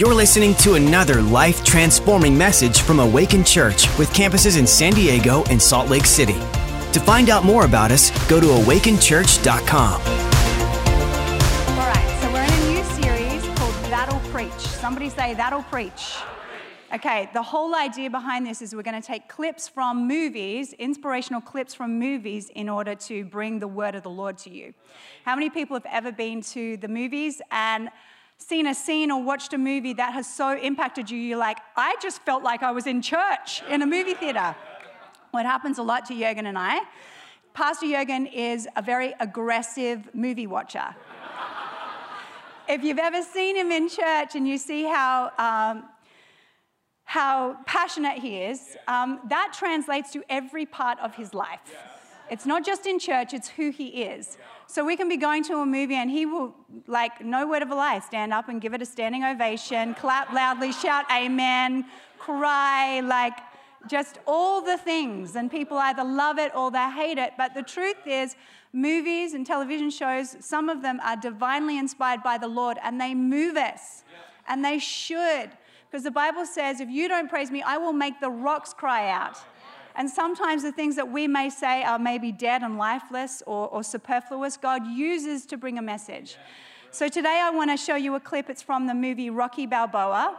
You're listening to another life transforming message from Awaken Church with campuses in San Diego and Salt Lake City. To find out more about us, go to awakenchurch.com. All right, so we're in a new series called That'll Preach. Somebody say, That'll Preach. Okay, the whole idea behind this is we're going to take clips from movies, inspirational clips from movies, in order to bring the word of the Lord to you. How many people have ever been to the movies and seen a scene or watched a movie that has so impacted you, you're like, I just felt like I was in church in a movie theater? What happens a lot to Jurgen and I. Pastor Jurgen is a very aggressive movie watcher. if you've ever seen him in church and you see how um, how passionate he is, um, that translates to every part of his life. It's not just in church, it's who he is. So we can be going to a movie and he will, like, no word of a lie, stand up and give it a standing ovation, clap loudly, shout amen, cry, like, just all the things. And people either love it or they hate it. But the truth is, movies and television shows, some of them are divinely inspired by the Lord and they move us. And they should. Because the Bible says, if you don't praise me, I will make the rocks cry out. And sometimes the things that we may say are maybe dead and lifeless or, or superfluous, God uses to bring a message. So today I want to show you a clip. It's from the movie Rocky Balboa.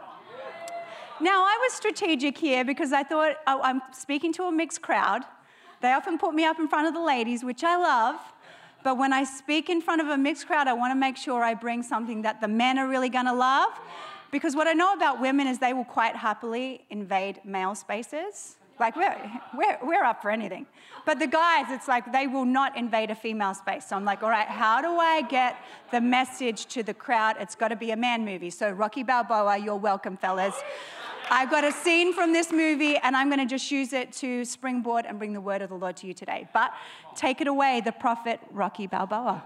Now, I was strategic here because I thought oh, I'm speaking to a mixed crowd. They often put me up in front of the ladies, which I love. But when I speak in front of a mixed crowd, I want to make sure I bring something that the men are really going to love because what I know about women is they will quite happily invade male spaces. Like, we're, we're, we're up for anything. But the guys, it's like they will not invade a female space. So I'm like, all right, how do I get the message to the crowd? It's got to be a man movie. So, Rocky Balboa, you're welcome, fellas. I've got a scene from this movie, and I'm going to just use it to springboard and bring the word of the Lord to you today. But take it away, the prophet Rocky Balboa.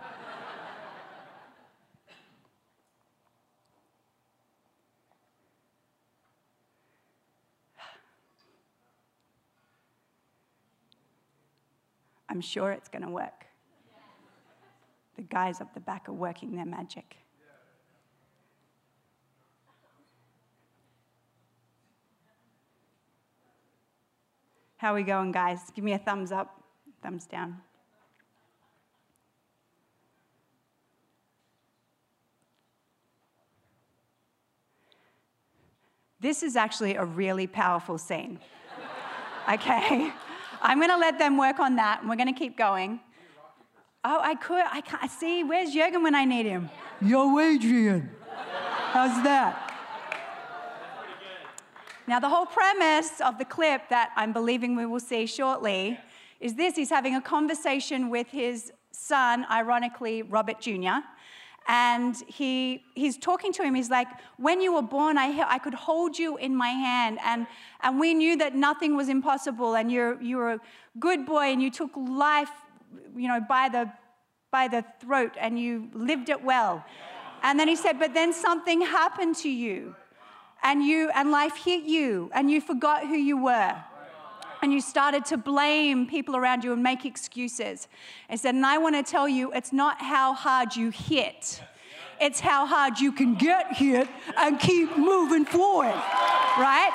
I'm sure it's going to work. The guys up the back are working their magic. How are we going, guys? Give me a thumbs up, thumbs down. This is actually a really powerful scene. okay? I'm going to let them work on that, and we're going to keep going. Oh, I could. I can't see. Where's Jurgen when I need him? Yo, Adrian. How's that? Now, the whole premise of the clip that I'm believing we will see shortly is this he's having a conversation with his son, ironically, Robert Jr and he, he's talking to him. He's like, When you were born, I, I could hold you in my hand, and, and we knew that nothing was impossible, and you're, you're a good boy, and you took life you know, by, the, by the throat, and you lived it well. And then he said, But then something happened to you, and, you, and life hit you, and you forgot who you were and you started to blame people around you and make excuses. I said, and I want to tell you, it's not how hard you hit, it's how hard you can get hit and keep moving forward, right?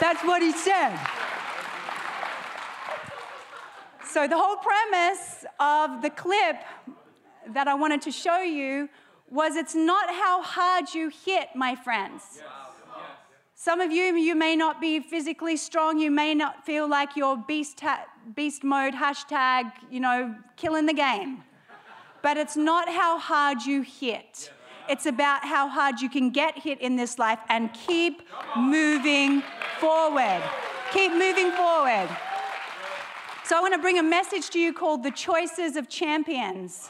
That's what he said. So, the whole premise of the clip that I wanted to show you was it's not how hard you hit, my friends. Some of you, you may not be physically strong. You may not feel like you're beast, ha- beast mode, hashtag, you know, killing the game. But it's not how hard you hit. It's about how hard you can get hit in this life and keep moving forward. Keep moving forward. So, I want to bring a message to you called The Choices of Champions.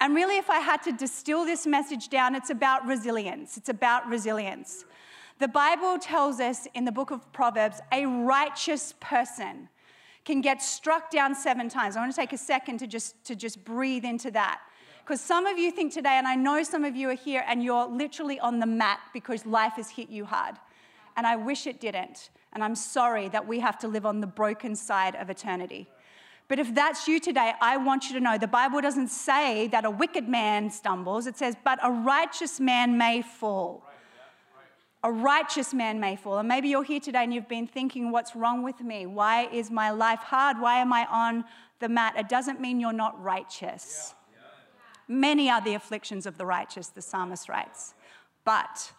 And really, if I had to distill this message down, it's about resilience. It's about resilience. The Bible tells us in the book of Proverbs a righteous person can get struck down seven times. I want to take a second to just, to just breathe into that. Because some of you think today, and I know some of you are here, and you're literally on the mat because life has hit you hard. And I wish it didn't. And I'm sorry that we have to live on the broken side of eternity. But if that's you today, I want you to know the Bible doesn't say that a wicked man stumbles. It says, but a righteous man may fall. A righteous man may fall. And maybe you're here today and you've been thinking, what's wrong with me? Why is my life hard? Why am I on the mat? It doesn't mean you're not righteous. Many are the afflictions of the righteous, the psalmist writes, but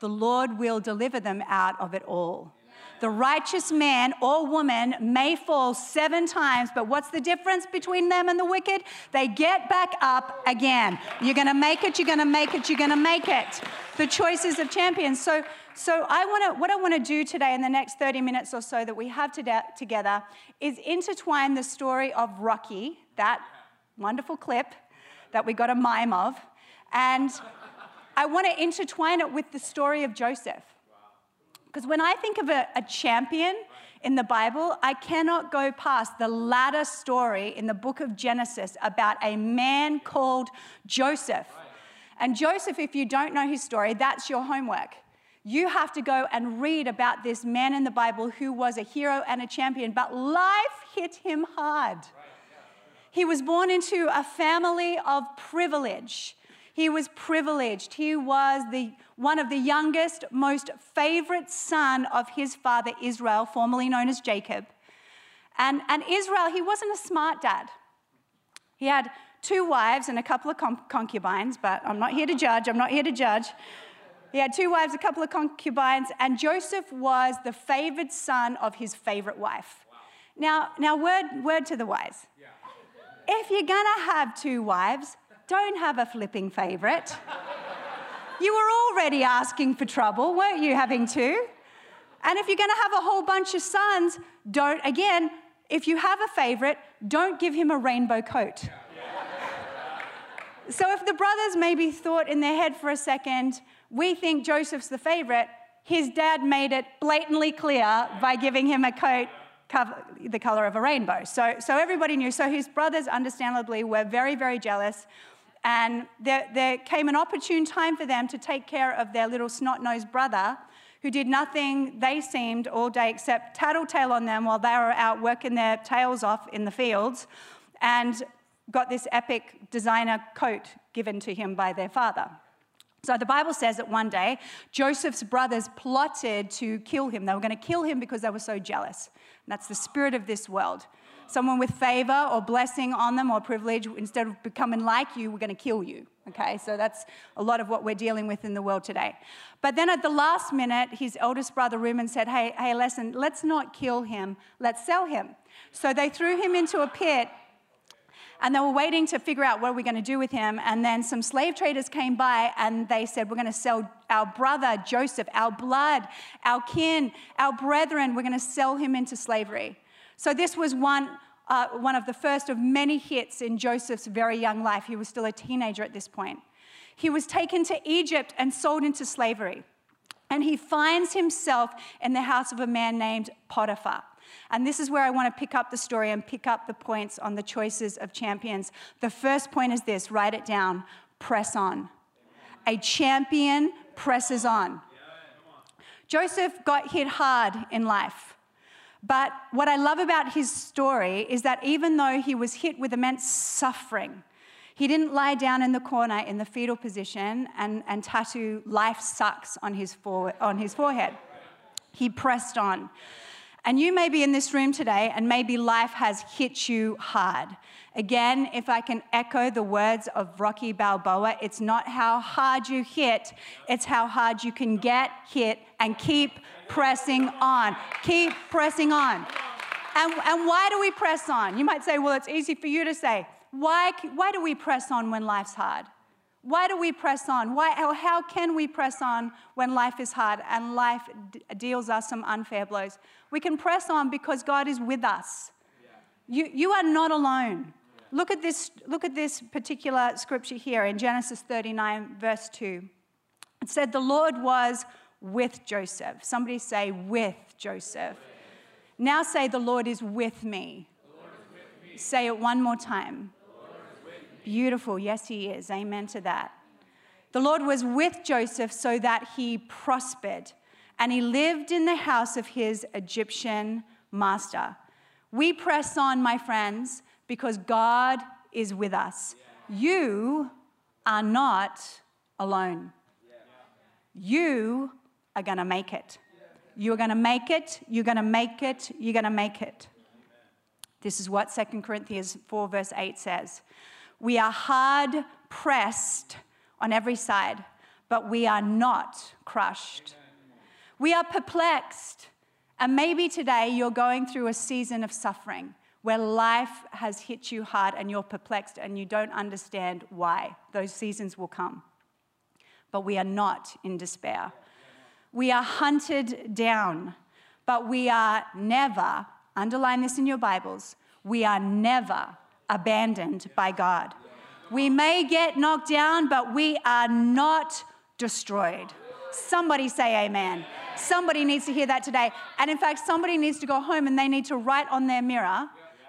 the Lord will deliver them out of it all. The righteous man or woman may fall seven times, but what's the difference between them and the wicked? They get back up again. You're going to make it, you're going to make it, you're going to make it. The choices of champions. So, so I want to, what I want to do today in the next 30 minutes or so that we have together is intertwine the story of Rocky, that wonderful clip that we got a mime of, and I want to intertwine it with the story of Joseph. Because when I think of a, a, champion in the Bible, I cannot go past the latter story in the book of Genesis about a man called Joseph. And Joseph, if you don't know his story, that's your homework. You have to go and read about this man in the Bible who was a hero and a champion, but life hit him hard. He was born into a family of privilege. He was privileged. He was the, one of the youngest, most favorite son of his father Israel, formerly known as Jacob. And, and Israel, he wasn't a smart dad. He had two wives and a couple of concubines, but I'm not here to judge. I'm not here to judge. He had two wives, a couple of concubines, and Joseph was the favored son of his favorite wife. Wow. Now, now word, word to the wise. Yeah. If you're gonna have two wives, don't have a flipping favorite. You were already asking for trouble, weren't you, having two? And if you're going to have a whole bunch of sons, don't, again, if you have a favorite, don't give him a rainbow coat. so if the brothers maybe thought in their head for a second, we think Joseph's the favorite, his dad made it blatantly clear by giving him a coat cover, the color of a rainbow. So, so everybody knew. So his brothers, understandably, were very, very jealous. And there, there came an opportune time for them to take care of their little snot nosed brother who did nothing, they seemed, all day except tattletale on them while they were out working their tails off in the fields and got this epic designer coat given to him by their father. So the Bible says that one day Joseph's brothers plotted to kill him. They were going to kill him because they were so jealous. And that's the spirit of this world someone with favor or blessing on them or privilege, instead of becoming like you, we're going to kill you. Okay, so that's a lot of what we're dealing with in the world today. But then at the last minute, his eldest brother Reuben said, Hey, hey, listen, let's not kill him, let's sell him. So they threw him into a pit and they were waiting to figure out what are we going to do with him. And then some slave traders came by and they said, We're going to sell our brother Joseph, our blood, our kin, our brethren, we're going to sell him into slavery. So this was one, uh, one of the first of many hits in Joseph's very young life. He was still a teenager at this point. He was taken to Egypt and sold into slavery. And he finds himself in the house of a man named Potiphar. And this is where I want to pick up the story and pick up the points on the choices of champions. The first point is this write it down press on. A champion presses on. Joseph got hit hard in life. But what I love about his story is that even though he was hit with immense suffering, he didn't lie down in the corner in the fetal position and, and tattoo life sucks on his, on his forehead. He pressed on. And you may be in this room today, and maybe life has hit you hard. Again, if I can echo the words of Rocky Balboa, it's not how hard you hit, it's how hard you can get hit and keep pressing on. Keep pressing on. And, and why do we press on? You might say, well, it's easy for you to say. Why, why do we press on when life's hard? Why do we press on? Why, how, how can we press on when life is hard and life deals us some unfair blows? We can press on because God is with us. You, you are not alone. Look at, this, look at this particular scripture here in Genesis 39, verse 2. It said, The Lord was with Joseph. Somebody say, with Joseph. Now say, the Lord is with me. Is with me. Say it one more time. Beautiful. Yes, he is. Amen to that. The Lord was with Joseph so that he prospered and he lived in the house of his Egyptian master. We press on, my friends, because God is with us. You are not alone. You are going to make it. You're going to make it, you're going to make it, you're going to make it. This is what 2 Corinthians 4, verse 8 says. We are hard pressed on every side, but we are not crushed. We are perplexed. And maybe today you're going through a season of suffering where life has hit you hard and you're perplexed and you don't understand why. Those seasons will come. But we are not in despair. We are hunted down, but we are never, underline this in your Bibles, we are never abandoned by God. We may get knocked down, but we are not destroyed. Somebody say amen. Somebody needs to hear that today. And in fact, somebody needs to go home and they need to write on their mirror,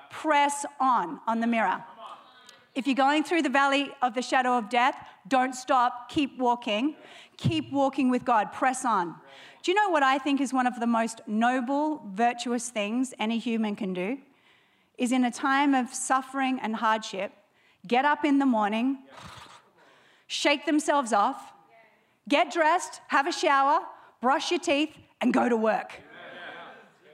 press on on the mirror. If you're going through the valley of the shadow of death, don't stop, keep walking. Keep walking with God, press on. Do you know what I think is one of the most noble, virtuous things any human can do? Is in a time of suffering and hardship, get up in the morning, shake themselves off, get dressed, have a shower, brush your teeth, and go to work.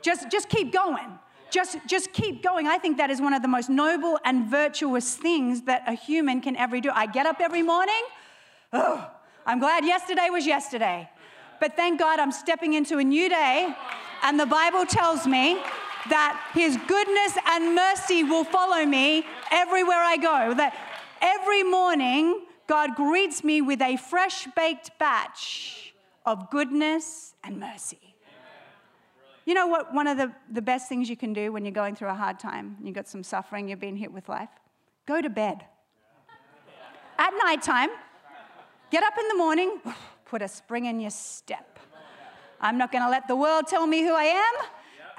Just, just keep going. Just, just keep going. I think that is one of the most noble and virtuous things that a human can ever do. I get up every morning. Oh, I'm glad yesterday was yesterday. But thank God I'm stepping into a new day. And the Bible tells me that His goodness and mercy will follow me everywhere I go. That every morning, God greets me with a fresh baked batch of goodness and mercy. You know what? One of the, the best things you can do when you're going through a hard time, you've got some suffering, you've been hit with life? Go to bed. At nighttime, get up in the morning, put a spring in your step. I'm not going to let the world tell me who I am,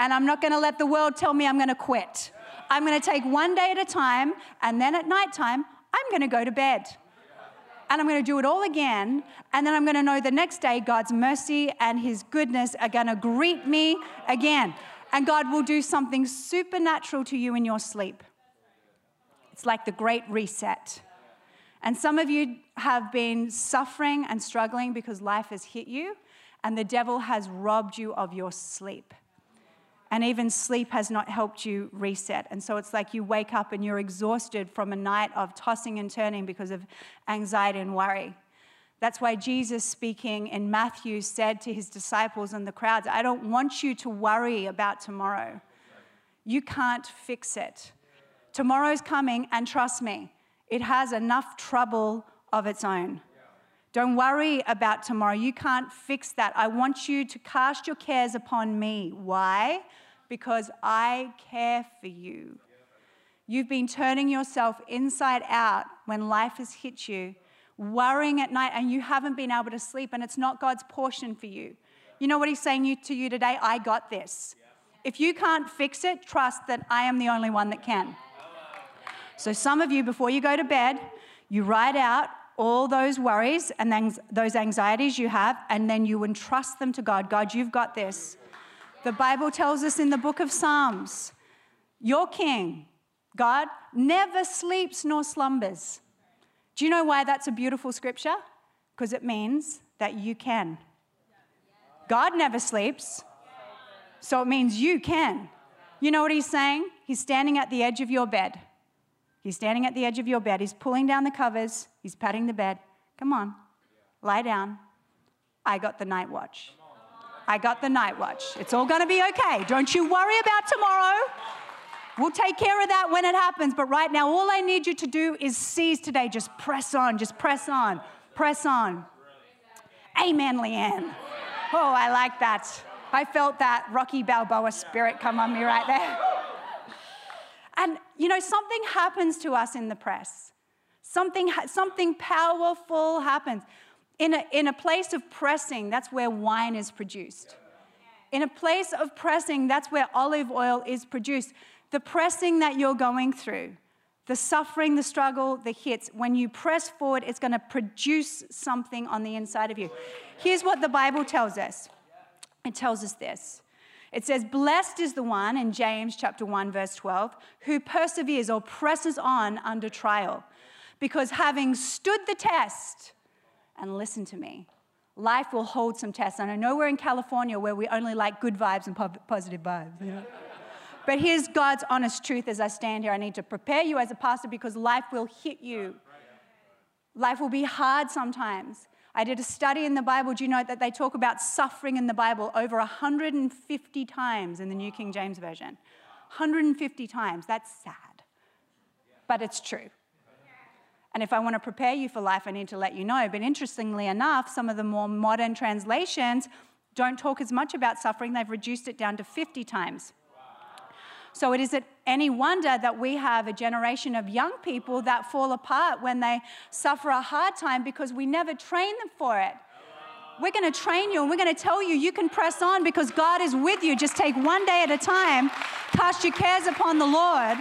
and I'm not going to let the world tell me I'm going to quit. I'm going to take one day at a time, and then at nighttime, I'm going to go to bed and I'm going to do it all again. And then I'm going to know the next day God's mercy and His goodness are going to greet me again. And God will do something supernatural to you in your sleep. It's like the great reset. And some of you have been suffering and struggling because life has hit you, and the devil has robbed you of your sleep and even sleep has not helped you reset. And so it's like you wake up and you're exhausted from a night of tossing and turning because of anxiety and worry. That's why Jesus, speaking in Matthew, said to his disciples and the crowds, I don't want you to worry about tomorrow. You can't fix it. Tomorrow's coming, and trust me, it has enough trouble of its own. Don't worry about tomorrow. You can't fix that. I want you to cast your cares upon me. Why? Because I care for you. You've been turning yourself inside out when life has hit you, worrying at night, and you haven't been able to sleep, and it's not God's portion for you. You know what He's saying to you today? I got this. If you can't fix it, trust that I am the only one that can. So, some of you, before you go to bed, you write out all those worries and those anxieties you have, and then you entrust them to God. God, you've got this. The Bible tells us in the book of Psalms, your king, God, never sleeps nor slumbers. Do you know why that's a beautiful scripture? Because it means that you can. God never sleeps, so it means you can. You know what he's saying? He's standing at the edge of your bed. He's standing at the edge of your bed. He's pulling down the covers. He's patting the bed. Come on, lie down. I got the night watch. I got the night watch. It's all going to be okay. Don't you worry about tomorrow. We'll take care of that when it happens. But right now, all I need you to do is seize today. Just press on, just press on, press on. Amen, Leanne. Oh, I like that. I felt that Rocky Balboa spirit come on me right there. And you know, something happens to us in the press. Something, something powerful happens. In a, in a place of pressing, that's where wine is produced. In a place of pressing, that's where olive oil is produced. The pressing that you're going through, the suffering, the struggle, the hits, when you press forward, it's going to produce something on the inside of you. Here's what the Bible tells us it tells us this it says, Blessed is the one in James chapter 1, verse 12, who perseveres or presses on under trial, because having stood the test, and listen to me, Life will hold some tests. And I know we're in California where we only like good vibes and po- positive vibes. But here's God's honest truth as I stand here. I need to prepare you as a pastor because life will hit you. Life will be hard sometimes. I did a study in the Bible. Do you know that they talk about suffering in the Bible over 150 times in the New King James Version? 150 times. That's sad. But it's true. And if I want to prepare you for life, I need to let you know. But interestingly enough, some of the more modern translations don't talk as much about suffering. They've reduced it down to 50 times. So it isn't any wonder that we have a generation of young people that fall apart when they suffer a hard time because we never train them for it. We're going to train you and we're going to tell you you can press on because God is with you. Just take one day at a time, cast your cares upon the Lord.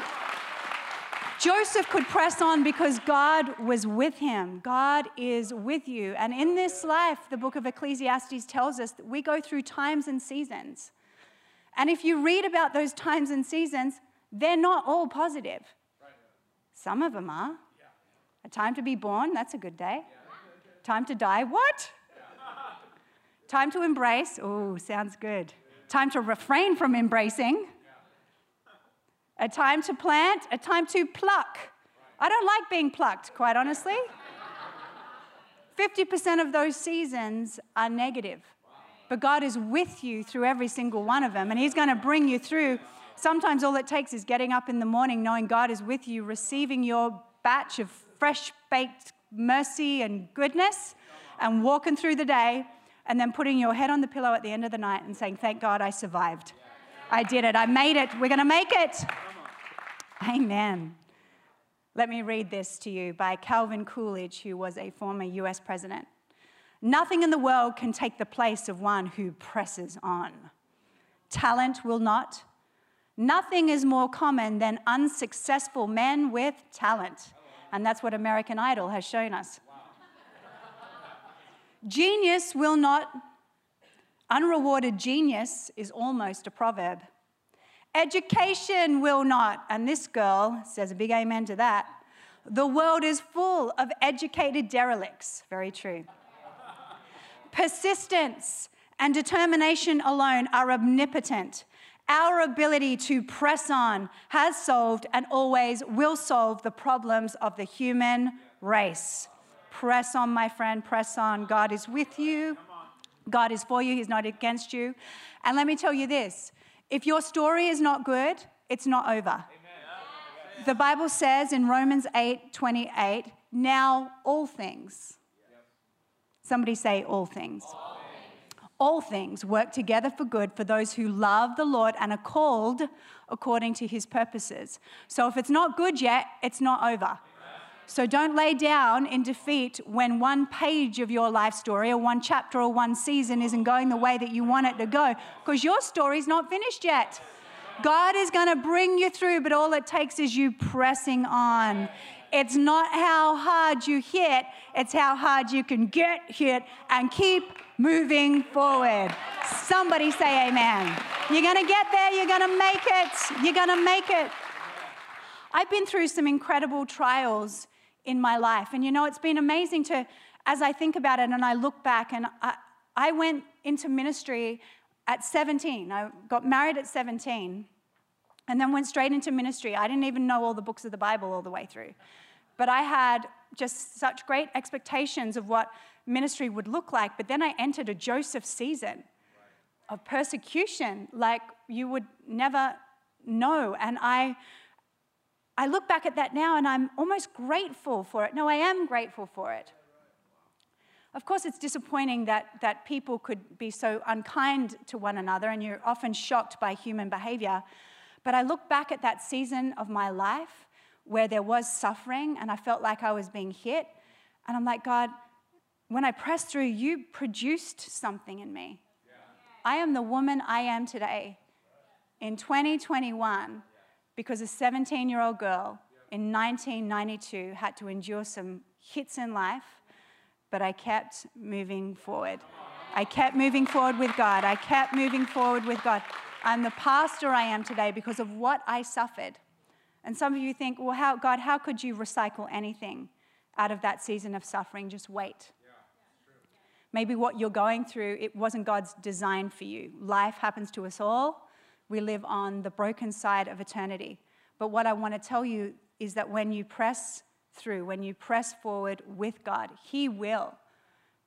Joseph could press on because God was with him. God is with you. And in this life, the book of Ecclesiastes tells us that we go through times and seasons. And if you read about those times and seasons, they're not all positive. Some of them are. A time to be born, that's a good day. Time to die, what? Time to embrace, oh, sounds good. Time to refrain from embracing. A time to plant, a time to pluck. I don't like being plucked, quite honestly. 50% of those seasons are negative. But God is with you through every single one of them, and He's going to bring you through. Sometimes all it takes is getting up in the morning knowing God is with you, receiving your batch of fresh baked mercy and goodness, and walking through the day, and then putting your head on the pillow at the end of the night and saying, Thank God I survived. I did it. I made it. We're going to make it. Amen. Let me read this to you by Calvin Coolidge, who was a former US president. Nothing in the world can take the place of one who presses on. Talent will not. Nothing is more common than unsuccessful men with talent. And that's what American Idol has shown us. Genius will not. Unrewarded genius is almost a proverb. Education will not. And this girl says a big amen to that. The world is full of educated derelicts. Very true. Persistence and determination alone are omnipotent. Our ability to press on has solved and always will solve the problems of the human race. Press on, my friend, press on. God is with you. God is for you, He's not against you. And let me tell you this if your story is not good, it's not over. Amen. The Bible says in Romans 8 28, now all things Somebody say, all things. all things. All things work together for good for those who love the Lord and are called according to his purposes. So if it's not good yet, it's not over. So don't lay down in defeat when one page of your life story or one chapter or one season isn't going the way that you want it to go, because your story's not finished yet. God is going to bring you through, but all it takes is you pressing on. It's not how hard you hit, it's how hard you can get hit and keep moving forward. Somebody say amen. You're going to get there, you're going to make it, you're going to make it. I've been through some incredible trials in my life. And you know, it's been amazing to, as I think about it and I look back, and I, I went into ministry at 17. I got married at 17 and then went straight into ministry. I didn't even know all the books of the Bible all the way through. But I had just such great expectations of what ministry would look like. But then I entered a Joseph season of persecution like you would never know. And I, I look back at that now and I'm almost grateful for it. No, I am grateful for it. Of course, it's disappointing that, that people could be so unkind to one another, and you're often shocked by human behavior. But I look back at that season of my life where there was suffering and I felt like I was being hit. And I'm like, God, when I pressed through, you produced something in me. Yeah. I am the woman I am today in 2021 because a 17 year old girl in 1992 had to endure some hits in life, but I kept moving forward. I kept moving forward with God. I kept moving forward with God. I'm the pastor I am today because of what I suffered. And some of you think, well, how, God, how could you recycle anything out of that season of suffering? Just wait. Maybe what you're going through, it wasn't God's design for you. Life happens to us all. We live on the broken side of eternity. But what I want to tell you is that when you press through, when you press forward with God, He will,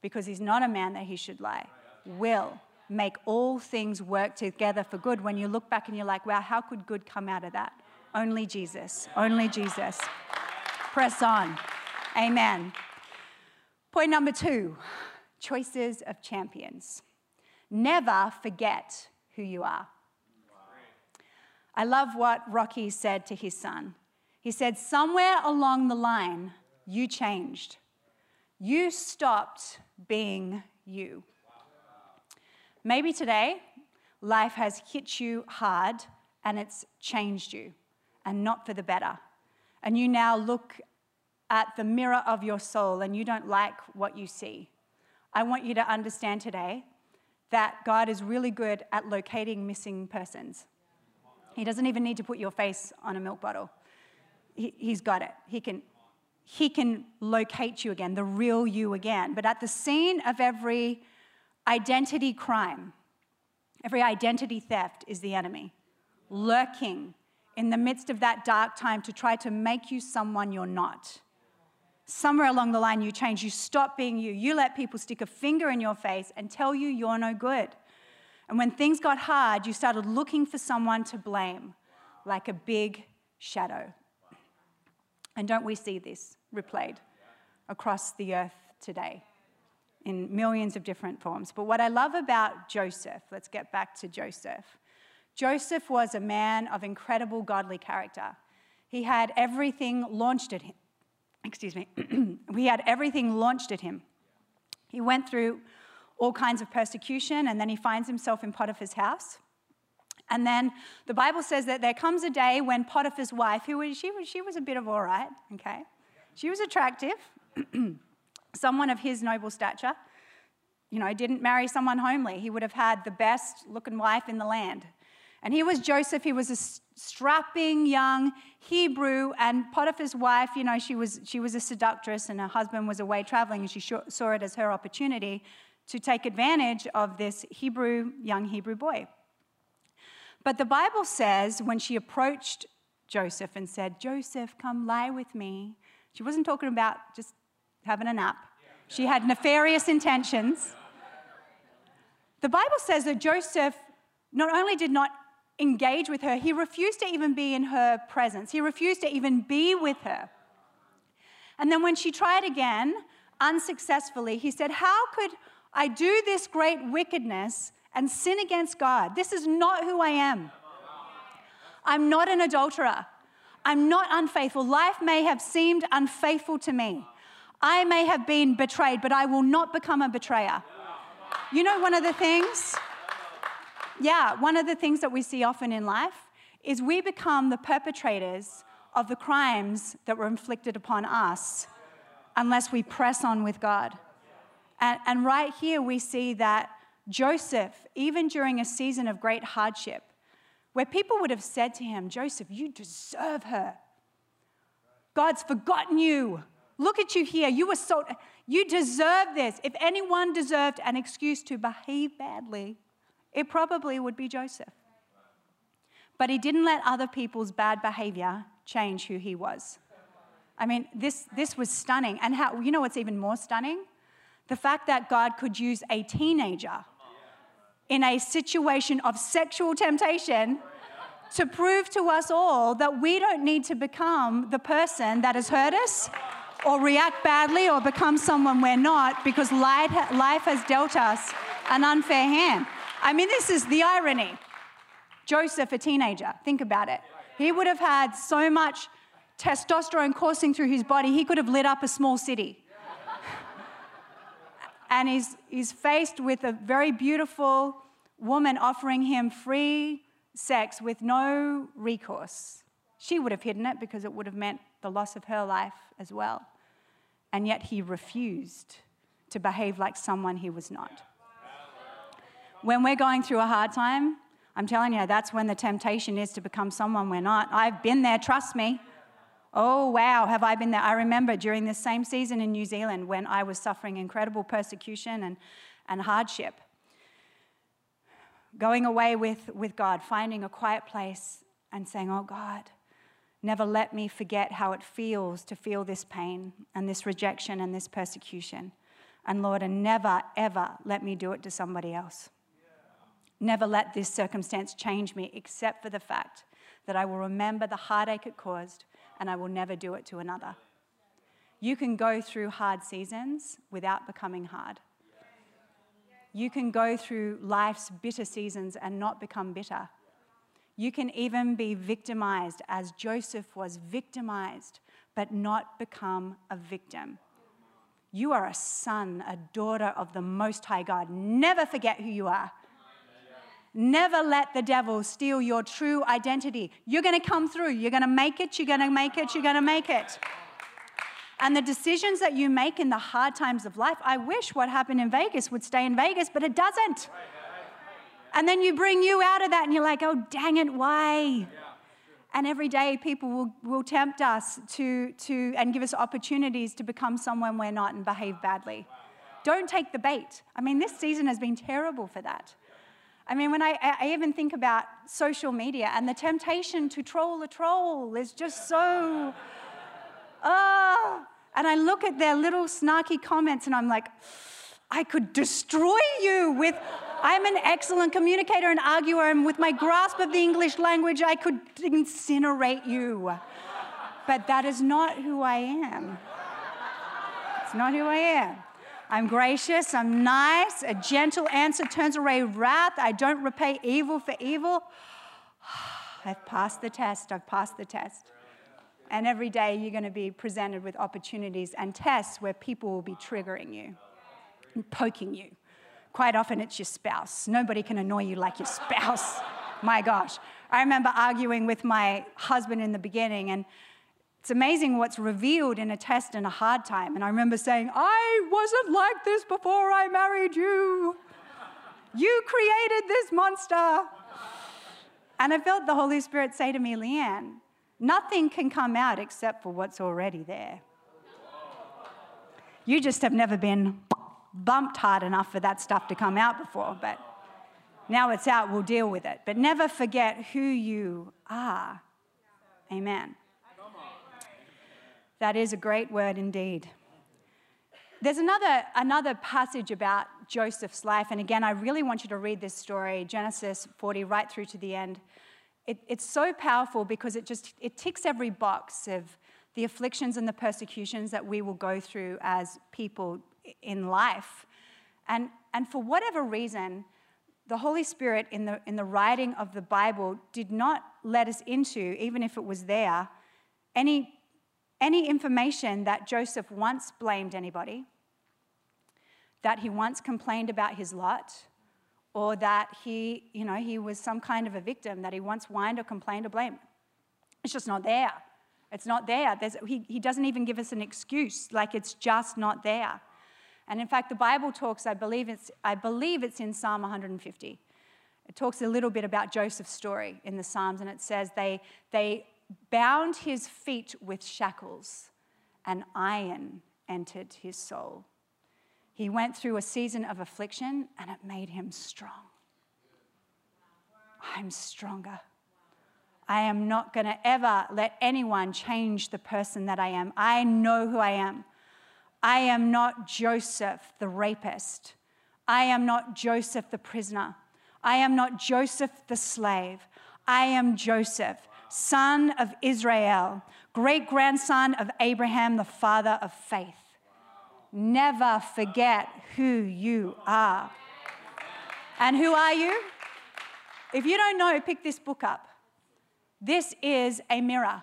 because He's not a man that He should lie, will make all things work together for good. When you look back and you're like, wow, how could good come out of that? Only Jesus. Only Jesus. Press on. Amen. Point number two choices of champions. Never forget who you are. I love what Rocky said to his son. He said, Somewhere along the line, you changed. You stopped being you. Maybe today, life has hit you hard and it's changed you, and not for the better. And you now look at the mirror of your soul and you don't like what you see. I want you to understand today that God is really good at locating missing persons. He doesn't even need to put your face on a milk bottle. He, has got it. He can, he can locate you again, the real you again. But at the scene of every identity crime, every identity theft is the enemy, lurking in the midst of that dark time to try to make you someone you're not. Somewhere along the line, you change. You stop being you. You let people stick a finger in your face and tell you you're no good. And when things got hard, you started looking for someone to blame, like a big shadow. And don't we see this replayed across the earth today in millions of different forms? But what I love about Joseph, let's get back to Joseph. Joseph was a man of incredible godly character. He had everything launched at him. Excuse me. he had everything launched at him. He went through all kinds of persecution and then he finds himself in Potiphar's house. And then the Bible says that there comes a day when Potiphar's wife, who was, she was, she was a bit of all right, okay? She was attractive, someone of his noble stature. You know, didn't marry someone homely. He would have had the best looking wife in the land. And he was Joseph. He was a strapping young Hebrew. And Potiphar's wife, you know, she was, she was a seductress and her husband was away traveling and she saw it as her opportunity to take advantage of this Hebrew, young Hebrew boy. But the Bible says when she approached Joseph and said, Joseph, come lie with me, she wasn't talking about just having a nap. She had nefarious intentions. The Bible says that Joseph not only did not engage with her, he refused to even be in her presence. He refused to even be with her. And then when she tried again, unsuccessfully, he said, How could I do this great wickedness and sin against God. This is not who I am. I'm not an adulterer. I'm not unfaithful. Life may have seemed unfaithful to me. I may have been betrayed, but I will not become a betrayer. You know, one of the things, yeah, one of the things that we see often in life is we become the perpetrators of the crimes that were inflicted upon us unless we press on with God. And, and right here, we see that Joseph, even during a season of great hardship, where people would have said to him, Joseph, you deserve her. God's forgotten you. Look at you here. You were so, you deserve this. If anyone deserved an excuse to behave badly, it probably would be Joseph. But he didn't let other people's bad behavior change who he was. I mean, this, this was stunning. And how, you know what's even more stunning? The fact that God could use a teenager in a situation of sexual temptation to prove to us all that we don't need to become the person that has hurt us or react badly or become someone we're not because life has dealt us an unfair hand. I mean, this is the irony. Joseph, a teenager, think about it. He would have had so much testosterone coursing through his body, he could have lit up a small city and he's, he's faced with a very beautiful woman offering him free sex with no recourse. She would have hidden it because it would have meant the loss of her life as well. And yet he refused to behave like someone he was not. When we're going through a hard time, I'm telling you, that's when the temptation is to become someone we're not. I've been there, trust me. Oh, wow, have I been there? I remember during this same season in New Zealand when I was suffering incredible persecution and, and hardship. Going away with, with God, finding a quiet place and saying, Oh, God, never let me forget how it feels to feel this pain and this rejection and this persecution. And Lord, and never, ever let me do it to somebody else. Never let this circumstance change me, except for the fact that I will remember the heartache it caused and I will never do it to another. You can go through hard seasons without becoming hard. You can go through life's bitter seasons and not become bitter. You can even be victimized as Joseph was victimized, but not become a victim. You are a son, a daughter of the Most High God. Never forget who you are. Never let the devil steal your true identity. You're going to come through. You're going to make it. You're going to make it. You're going to make it. And the decisions that you make in the hard times of life, I wish what happened in Vegas would stay in Vegas, but it doesn't. And then you bring you out of that and you're like, oh, dang it, why? And every day people will, will tempt us to, to, and give us opportunities to become someone we're not and behave badly. Don't take the bait. I mean, this season has been terrible for that. I mean, when I, I even think about social media and the temptation to troll a troll is just so, ah. And I look at their little snarky comments and I'm like, I could destroy you with, I'm an excellent communicator and arguer, and with my grasp of the English language, I could incinerate you. But that is not who I am. It's not who I am. I'm gracious, I'm nice, a gentle answer turns away wrath, I don't repay evil for evil. I've passed the test, I've passed the test. And every day you're going to be presented with opportunities and tests where people will be triggering you and poking you. Quite often it's your spouse. Nobody can annoy you like your spouse. My gosh. I remember arguing with my husband in the beginning, and it's amazing what's revealed in a test and a hard time. And I remember saying, I wasn't like this before I married you. You created this monster. And I felt the Holy Spirit say to me, Leanne, nothing can come out except for what's already there. You just have never been bumped hard enough for that stuff to come out before, but now it's out, we'll deal with it. But never forget who you are. Amen. That is a great word indeed. There's another, another passage about Joseph's life, and again, I really want you to read this story, Genesis 40, right through to the end. It, it's so powerful because it just it ticks every box of the afflictions and the persecutions that we will go through as people in life. And, and for whatever reason, the Holy Spirit in the, in the writing of the Bible did not let us into, even if it was there, any any information that Joseph once blamed anybody, that he once complained about his lot, or that he, you know, he was some kind of a victim, that he once whined or complained or blamed. It's just not there. It's not there. He, he doesn't even give us an excuse, like it's just not there. And in fact, the Bible talks, I believe it's, I believe it's in Psalm 150. It talks a little bit about Joseph's story in the Psalms, and it says they, they bound his feet with shackles, and iron entered his soul. He went through a season of affliction, and it made him strong. I'm stronger. I am not going to ever let anyone change the person that I am. I know who I am. I am not Joseph the rapist. I am not Joseph the prisoner. I am not Joseph the slave. I am Joseph son of Israel, great grandson of Abraham, the father of faith. Never forget who you are. And who are you? If you don't know, pick this book up. This is a mirror.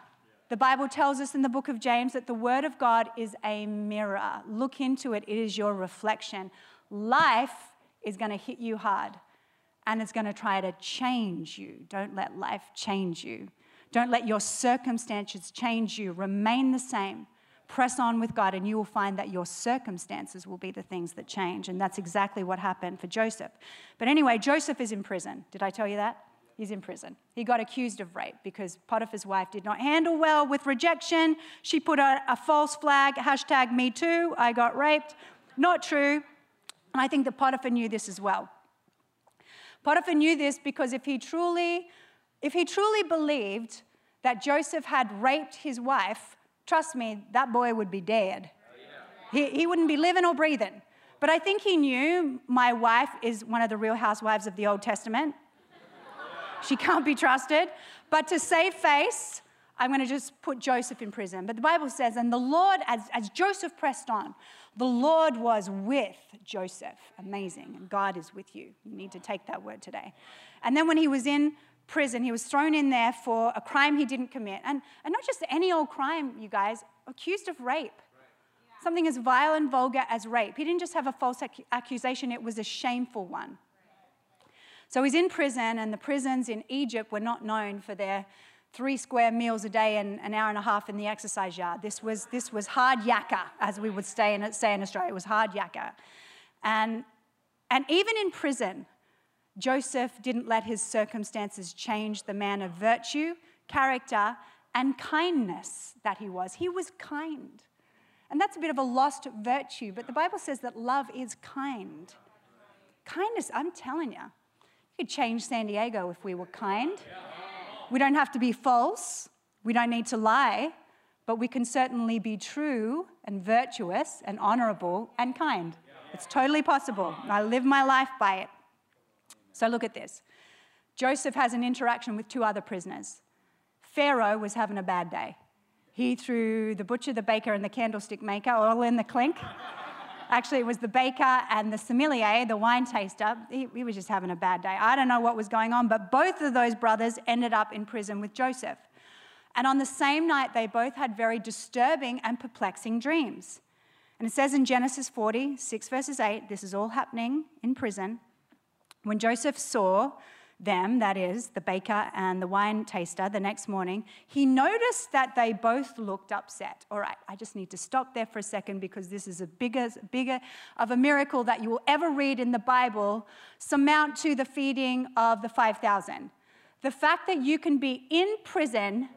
The Bible tells us in the book of James that the Word of God is a mirror. Look into it, it is your reflection. Life is going to hit you hard and it's going to try to change you. Don't let life change you. Don't let your circumstances change you. Remain the same. Press on with God, and you will find that your circumstances will be the things that change. And that's exactly what happened for Joseph. But anyway, Joseph is in prison. Did I tell you that? He's in prison. He got accused of rape because Potiphar's wife did not handle well with rejection. She put a, a false flag, hashtag me too, I got raped. Not true. And I think that Potiphar knew this as well. Potiphar knew this because if he truly, if he truly believed that Joseph had raped his wife, trust me, that boy would be dead. He, he wouldn't be living or breathing. But I think he knew my wife is one of the real housewives of the Old Testament. She can't be trusted. But to save face, I'm going to just put Joseph in prison. But the Bible says, and the Lord, as, as Joseph pressed on, the Lord was with Joseph. Amazing. And God is with you. You need to take that word today. And then when he was in prison, he was thrown in there for a crime he didn't commit. And, and not just any old crime, you guys, accused of rape. Something as vile and vulgar as rape. He didn't just have a false ac- accusation, it was a shameful one. So he's in prison, and the prisons in Egypt were not known for their three square meals a day and an hour and a half in the exercise yard. This was, this was hard yakka, as we would say in, say in Australia. It was hard yakka. And, and even in prison, Joseph didn't let his circumstances change the man of virtue, character, and kindness that he was. He was kind. And that's a bit of a lost virtue, but the Bible says that love is kind. Kindness, I'm telling you, you could change San Diego if we were kind. We don't have to be false. We don't need to lie. But we can certainly be true and virtuous and honorable and kind. It's totally possible. I live my life by it. So look at this. Joseph has an interaction with two other prisoners. Pharaoh was having a bad day. He threw the butcher, the baker, and the candlestick maker all in the clink. Actually, it was the baker and the sommelier, the wine taster. He, he, was just having a bad day. I don't know what was going on, but both of those brothers ended up in prison with Joseph. And on the same night, they both had very disturbing and perplexing dreams. And it says in Genesis 40, 6 verses 8, this is all happening in prison. When Joseph saw them, that is, the baker and the wine taster, the next morning, he noticed that they both looked upset. All right, I just need to stop there for a second because this is a bigger, bigger of a miracle that you will ever read in the Bible, surmount to the feeding of the 5,000. The fact that you can be in prison,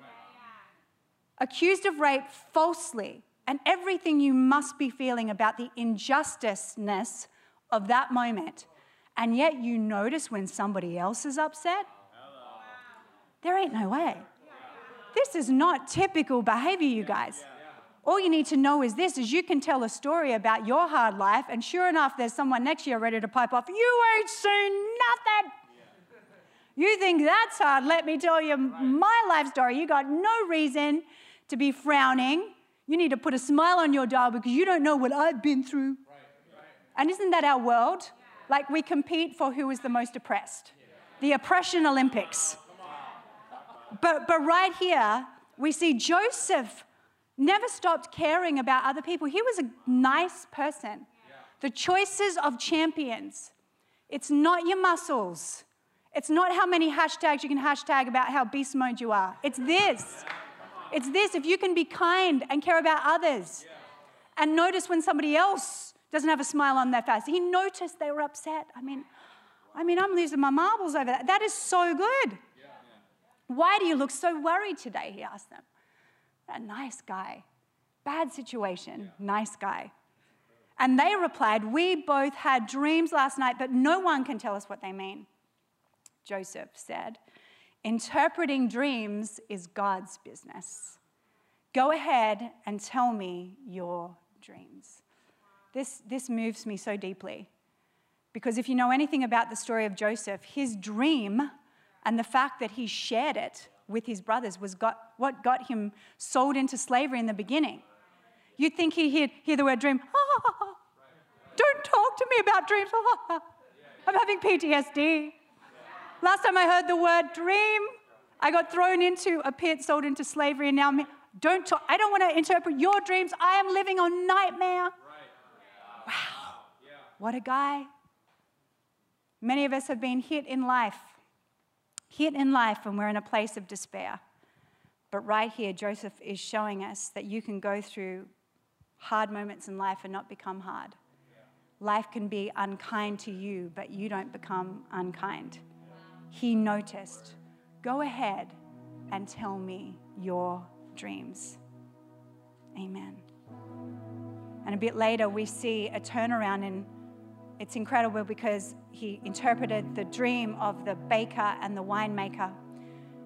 accused of rape falsely, and everything you must be feeling about the injusticeness of that moment and yet you notice when somebody else is upset? There ain't no way. This is not typical behavior, you guys. All you need to know is this is you can tell a story about your hard life, and sure enough, there's someone next to you ready to pipe off. You ain't seen nothing. You think that's hard? Let me tell you my life story. You got no reason to be frowning. You need to put a smile on your dial because you don't know what I've been through. And isn't that our world? Like we compete for who is the most oppressed. The oppression Olympics. But, but right here, we see Joseph never stopped caring about other people. He was a nice person. The choices of champions. It's not your muscles. It's not how many hashtags you can hashtag about how beast mode you are. It's this. It's this. If you can be kind and care about others and notice when somebody else doesn't have a smile on their face. He noticed they were upset. I mean, I mean, I'm losing my marbles over that. That is so good. Why do you look so worried today? He asked them. A nice guy. Bad situation, nice guy. And they replied, We both had dreams last night, but no one can tell us what they mean. Joseph said, Interpreting dreams is God's business. Go ahead and tell me your dreams. This, this moves me so deeply. Because if you know anything about the story of Joseph, his dream and the fact that he shared it with his brothers was got, what got him sold into slavery in the beginning. You'd think he'd hear, hear the word dream, ah, don't talk to me about dreams. I'm having PTSD. Last time I heard the word dream, I got thrown into a pit, sold into slavery, and now I'm, don't talk, I don't want to interpret your dreams. I am living on nightmare. Wow, what a guy. Many of us have been hit in life, hit in life, and we're in a place of despair. But right here, Joseph is showing us that you can go through hard moments in life and not become hard. Life can be unkind to you, but you don't become unkind. he noticed, Go ahead and tell me your dreams. Amen. And a bit later, we see a turnaround, and it's incredible because he interpreted the dream of the baker and the winemaker.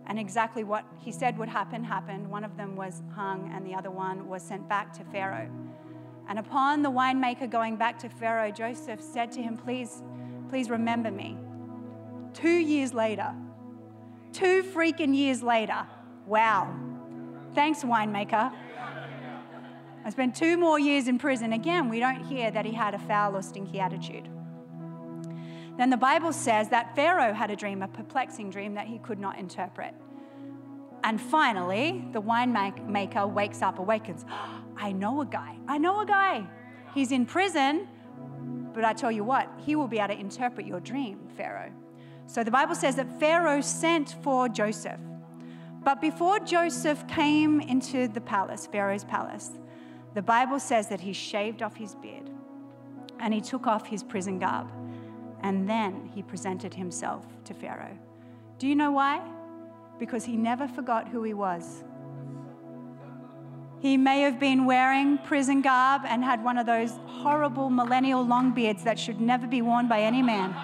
And exactly what he said would happen happened. One of them was hung, and the other one was sent back to Pharaoh. And upon the winemaker going back to Pharaoh, Joseph said to him, Please, please remember me. Two years later, two freaking years later, wow. Thanks, winemaker. I spent two more years in prison. Again, we don't hear that he had a foul or stinky attitude. Then the Bible says that Pharaoh had a dream, a perplexing dream that he could not interpret. And finally, the winemaker wakes up, awakens. I know a guy. I know a guy. He's in prison, but I tell you what, he will be able to interpret your dream, Pharaoh. So the Bible says that Pharaoh sent for Joseph. But before Joseph came into the palace, Pharaoh's palace, the Bible says that he shaved off his beard and he took off his prison garb and then he presented himself to Pharaoh. Do you know why? Because he never forgot who he was. He may have been wearing prison garb and had one of those horrible millennial long beards that should never be worn by any man.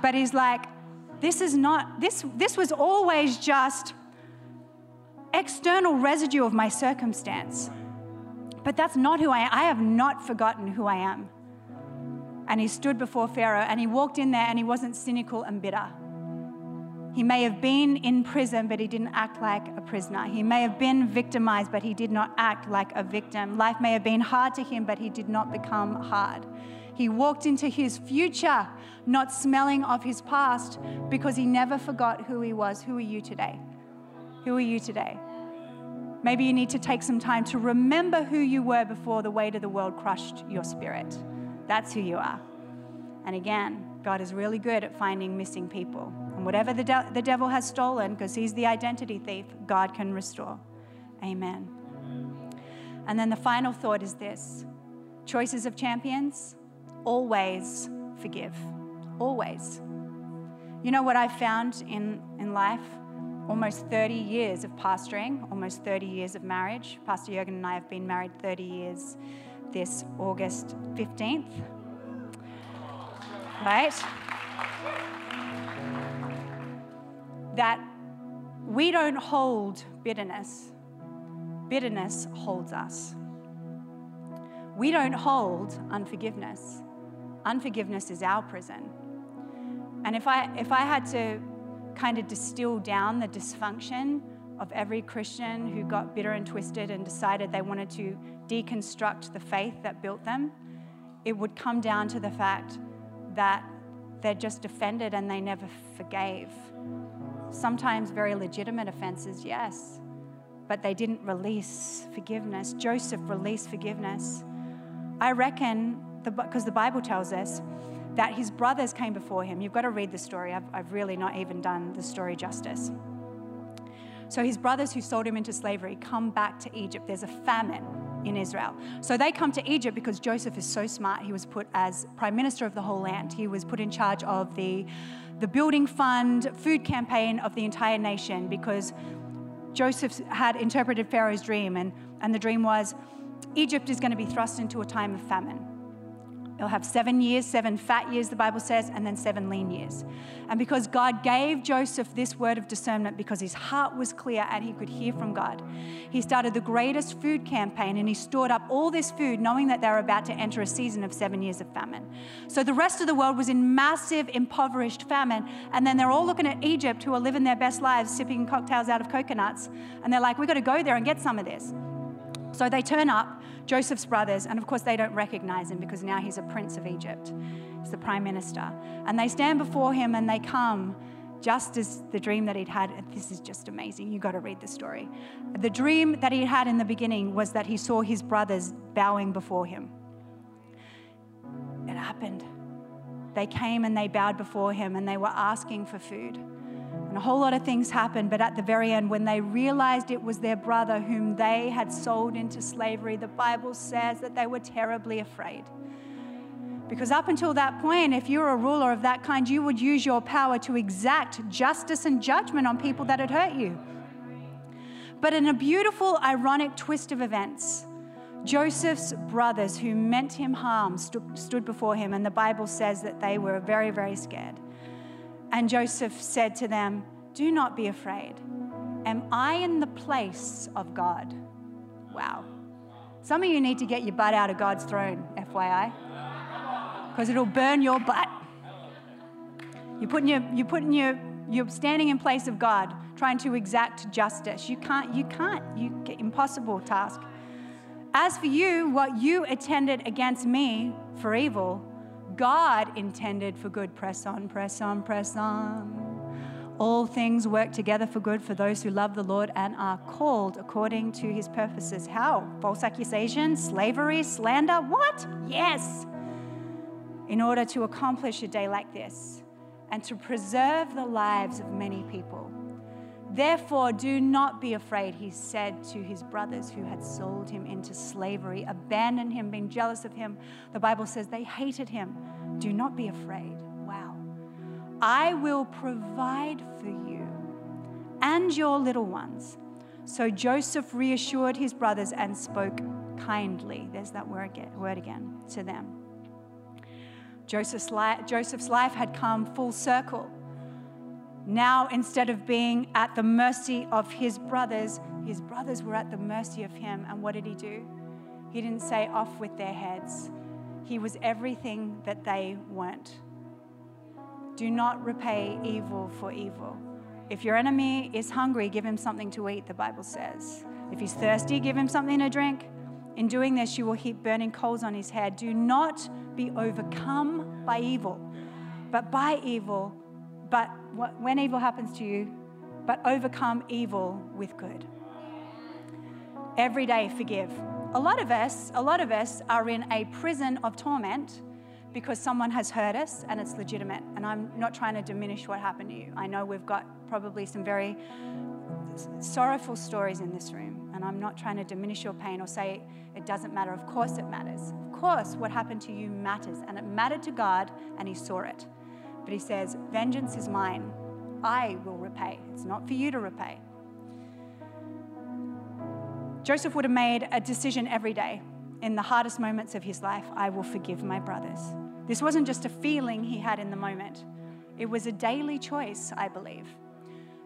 But he's like, this is not, this, this was always just external residue of my circumstance. But that's not who I am. I have not forgotten who I am. And he stood before Pharaoh and he walked in there and he wasn't cynical and bitter. He may have been in prison, but he didn't act like a prisoner. He may have been victimized, but he did not act like a victim. Life may have been hard to him, but he did not become hard. He walked into his future not smelling of his past because he never forgot who he was. Who are you today? Who are you today? Maybe you need to take some time to remember who you were before the weight of the world crushed your spirit. That's who you are. And again, God is really good at finding missing people. And whatever the, de- the devil has stolen, because he's the identity thief, God can restore. Amen. And then the final thought is this choices of champions always forgive. Always. You know what I've found in, in life? Almost 30 years of pastoring, almost 30 years of marriage. Pastor Jurgen and I have been married 30 years this August 15th. Right? That we don't hold bitterness, bitterness holds us. We don't hold unforgiveness. Unforgiveness is our prison. And if I, if I had to kind of distill down the dysfunction of every Christian who got bitter and twisted and decided they wanted to deconstruct the faith that built them, it would come down to the fact that they're just offended and they never forgave. Sometimes very legitimate offenses, yes, but they didn't release forgiveness. Joseph released forgiveness. I reckon, because the Bible tells us that his brothers came before him. You've got to read the story. I've, I've really not even done the story justice. So his brothers who sold him into slavery come back to Egypt. There's a famine in Israel. So they come to Egypt because Joseph is so smart. He was put as prime minister of the whole land. He was put in charge of the, the building fund, food campaign of the entire nation because Joseph had interpreted Pharaoh's dream, and, and the dream was Egypt is going to be thrust into a time of famine. He'll have seven years, seven fat years, the Bible says, and then seven lean years. And because God gave Joseph this word of discernment, because his heart was clear and he could hear from God, he started the greatest food campaign and he stored up all this food, knowing that they were about to enter a season of seven years of famine. So the rest of the world was in massive, impoverished famine. And then they're all looking at Egypt, who are living their best lives, sipping cocktails out of coconuts. And they're like, we've got to go there and get some of this. So they turn up, Joseph's brothers, and of course they don't recognize him because now he's a prince of Egypt. He's the prime minister. And they stand before him and they come just as the dream that he'd had. This is just amazing. You've got to read the story. The dream that he had in the beginning was that he saw his brothers bowing before him. It happened. They came and they bowed before him and they were asking for food. And a whole lot of things happened, but at the very end, when they realized it was their brother whom they had sold into slavery, the Bible says that they were terribly afraid. Because up until that point, if you were a ruler of that kind, you would use your power to exact justice and judgment on people that had hurt you. But in a beautiful, ironic twist of events, Joseph's brothers, who meant him harm, st- stood before him, and the Bible says that they were very, very scared. And Joseph said to them, Do not be afraid. Am I in the place of God? Wow. Some of you need to get your butt out of God's throne, FYI, because it'll burn your butt. You're putting your, you're putting your, you're standing in place of God, trying to exact justice. You can't, you can't, you impossible task. As for you, what you attended against me for evil, God intended for good. Press on, press on, press on. All things work together for good for those who love the Lord and are called according to his purposes. How? False accusation, slavery, slander? What? Yes. In order to accomplish a day like this and to preserve the lives of many people. Therefore, do not be afraid, he said to his brothers who had sold him into slavery, abandoned him, being jealous of him. The Bible says they hated him. Do not be afraid. Wow. I will provide for you and your little ones. So Joseph reassured his brothers and spoke kindly. There's that word again, to them. Joseph's life, Joseph's life had come full circle. Now, instead of being at the mercy of his brothers, his brothers were at the mercy of him. And what did he do? He didn't say off with their heads. He was everything that they weren't. Do not repay evil for evil. If your enemy is hungry, give him something to eat, the Bible says. If he's thirsty, give him something to drink. In doing this, you will heap burning coals on his head. Do not be overcome by evil, but by evil, but when evil happens to you, but overcome evil with good. Every day, forgive. A lot of us, a lot of us are in a prison of torment because someone has hurt us and it's legitimate. And I'm not trying to diminish what happened to you. I know we've got probably some very sorrowful stories in this room, and I'm not trying to diminish your pain or say it doesn't matter. Of course, it matters. Of course, what happened to you matters, and it mattered to God, and He saw it. But He says, Vengeance is mine. I will repay. It's not for you to repay. Joseph would have made a decision every day in the hardest moments of his life I will forgive my brothers. This wasn't just a feeling he had in the moment, it was a daily choice, I believe.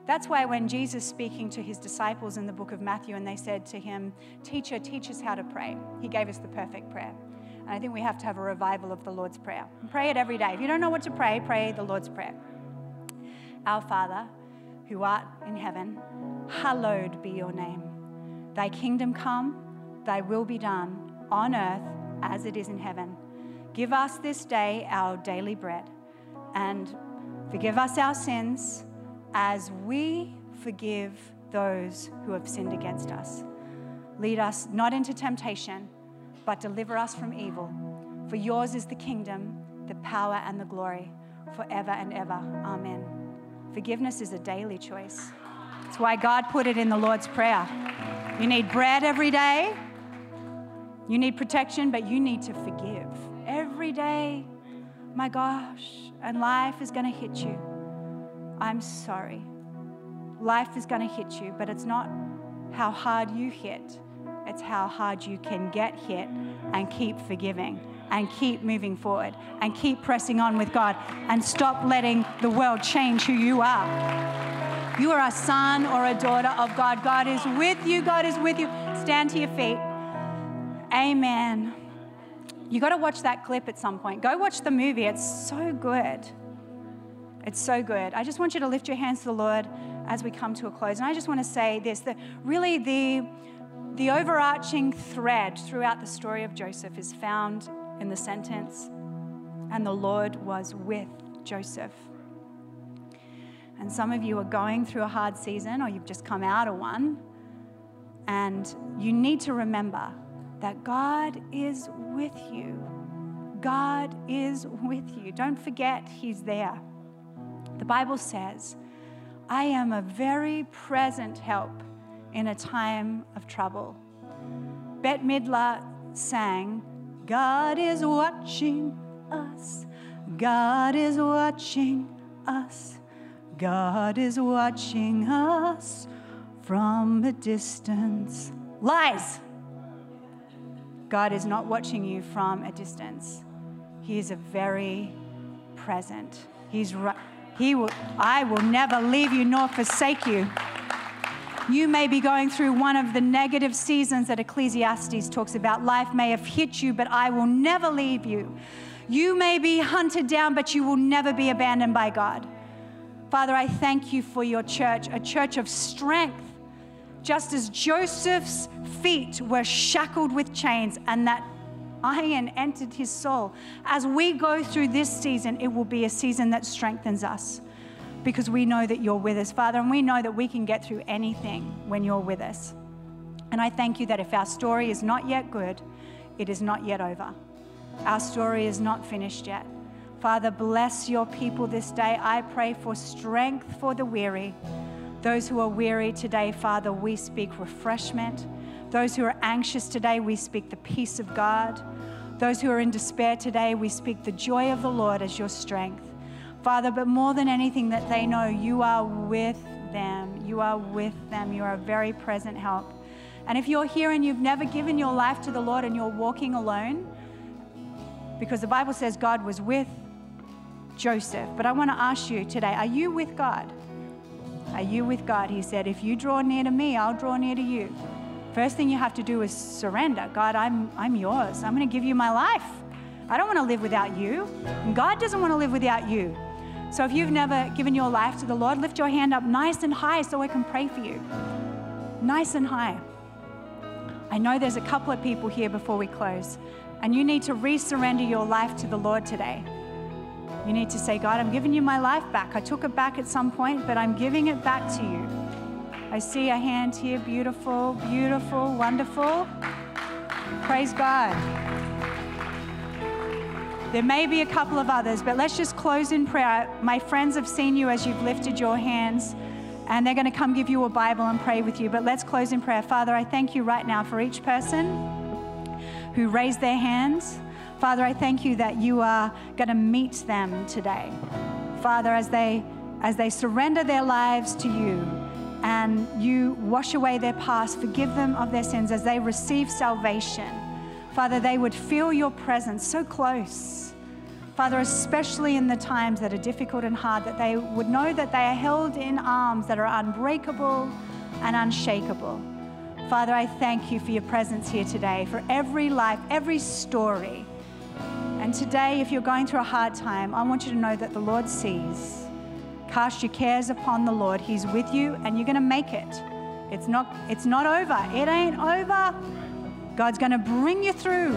That's why when Jesus speaking to his disciples in the book of Matthew and they said to him, "Teacher, teach us how to pray." He gave us the perfect prayer. And I think we have to have a revival of the Lord's prayer. Pray it every day. If you don't know what to pray, pray the Lord's prayer. Our Father, who art in heaven, hallowed be your name. Thy kingdom come, thy will be done on earth as it is in heaven. Give us this day our daily bread, and forgive us our sins as we forgive those who have sinned against us. Lead us not into temptation, but deliver us from evil. For yours is the kingdom, the power, and the glory forever and ever. Amen. Forgiveness is a daily choice. That's why God put it in the Lord's Prayer. You need bread every day. You need protection, but you need to forgive every day. My gosh, and life is going to hit you. I'm sorry. Life is going to hit you, but it's not how hard you hit, it's how hard you can get hit and keep forgiving and keep moving forward and keep pressing on with God and stop letting the world change who you are. You are a son or a daughter of God. God is with you. God is with you. Stand to your feet. Amen. You got to watch that clip at some point. Go watch the movie. It's so good. It's so good. I just want you to lift your hands to the Lord as we come to a close. And I just want to say this that really the, the overarching thread throughout the story of Joseph is found in the sentence, and the Lord was with Joseph. And some of you are going through a hard season or you've just come out of one, and you need to remember that God is with you. God is with you. Don't forget, He's there. The Bible says, I am a very present help in a time of trouble. Bette Midler sang, God is watching us. God is watching us. God is watching us from a distance. Lies. God is not watching you from a distance. He is a very present. He's right. He will, I will never leave you nor forsake you. You may be going through one of the negative seasons that Ecclesiastes talks about. Life may have hit you, but I will never leave you. You may be hunted down, but you will never be abandoned by God. Father, I thank you for your church, a church of strength. Just as Joseph's feet were shackled with chains and that iron entered his soul. As we go through this season, it will be a season that strengthens us because we know that you're with us, Father, and we know that we can get through anything when you're with us. And I thank you that if our story is not yet good, it is not yet over. Our story is not finished yet. Father, bless your people this day. I pray for strength for the weary. Those who are weary today, Father, we speak refreshment. Those who are anxious today, we speak the peace of God. Those who are in despair today, we speak the joy of the Lord as your strength. Father, but more than anything, that they know you are with them. You are with them. You are a very present help. And if you're here and you've never given your life to the Lord and you're walking alone, because the Bible says God was with Joseph, but I want to ask you today are you with God? Are you with God? He said, If you draw near to me, I'll draw near to you. First thing you have to do is surrender. God, I'm, I'm yours. I'm going to give you my life. I don't want to live without you. And God doesn't want to live without you. So if you've never given your life to the Lord, lift your hand up nice and high so I can pray for you. Nice and high. I know there's a couple of people here before we close, and you need to resurrender your life to the Lord today. You need to say, God, I'm giving you my life back. I took it back at some point, but I'm giving it back to you. I see a hand here. Beautiful, beautiful, wonderful. Praise God. There may be a couple of others, but let's just close in prayer. My friends have seen you as you've lifted your hands, and they're going to come give you a Bible and pray with you. But let's close in prayer. Father, I thank you right now for each person who raised their hands. Father, I thank you that you are going to meet them today. Father, as they as they surrender their lives to you and you wash away their past, forgive them of their sins as they receive salvation. Father, they would feel your presence so close. Father, especially in the times that are difficult and hard, that they would know that they are held in arms that are unbreakable and unshakable. Father, I thank you for your presence here today, for every life, every story. And today, if you're going through a hard time, I want you to know that the Lord sees. Cast your cares upon the Lord. He's with you, and you're going to make it. It's not, it's not over. It ain't over. God's going to bring you through,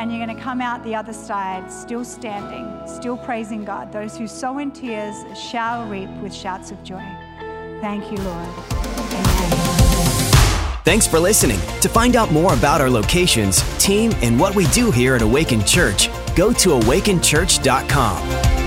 and you're going to come out the other side still standing, still praising God. Those who sow in tears shall reap with shouts of joy. Thank you, Lord. Amen. Thanks for listening. To find out more about our locations, team, and what we do here at Awaken Church, go to awakenchurch.com.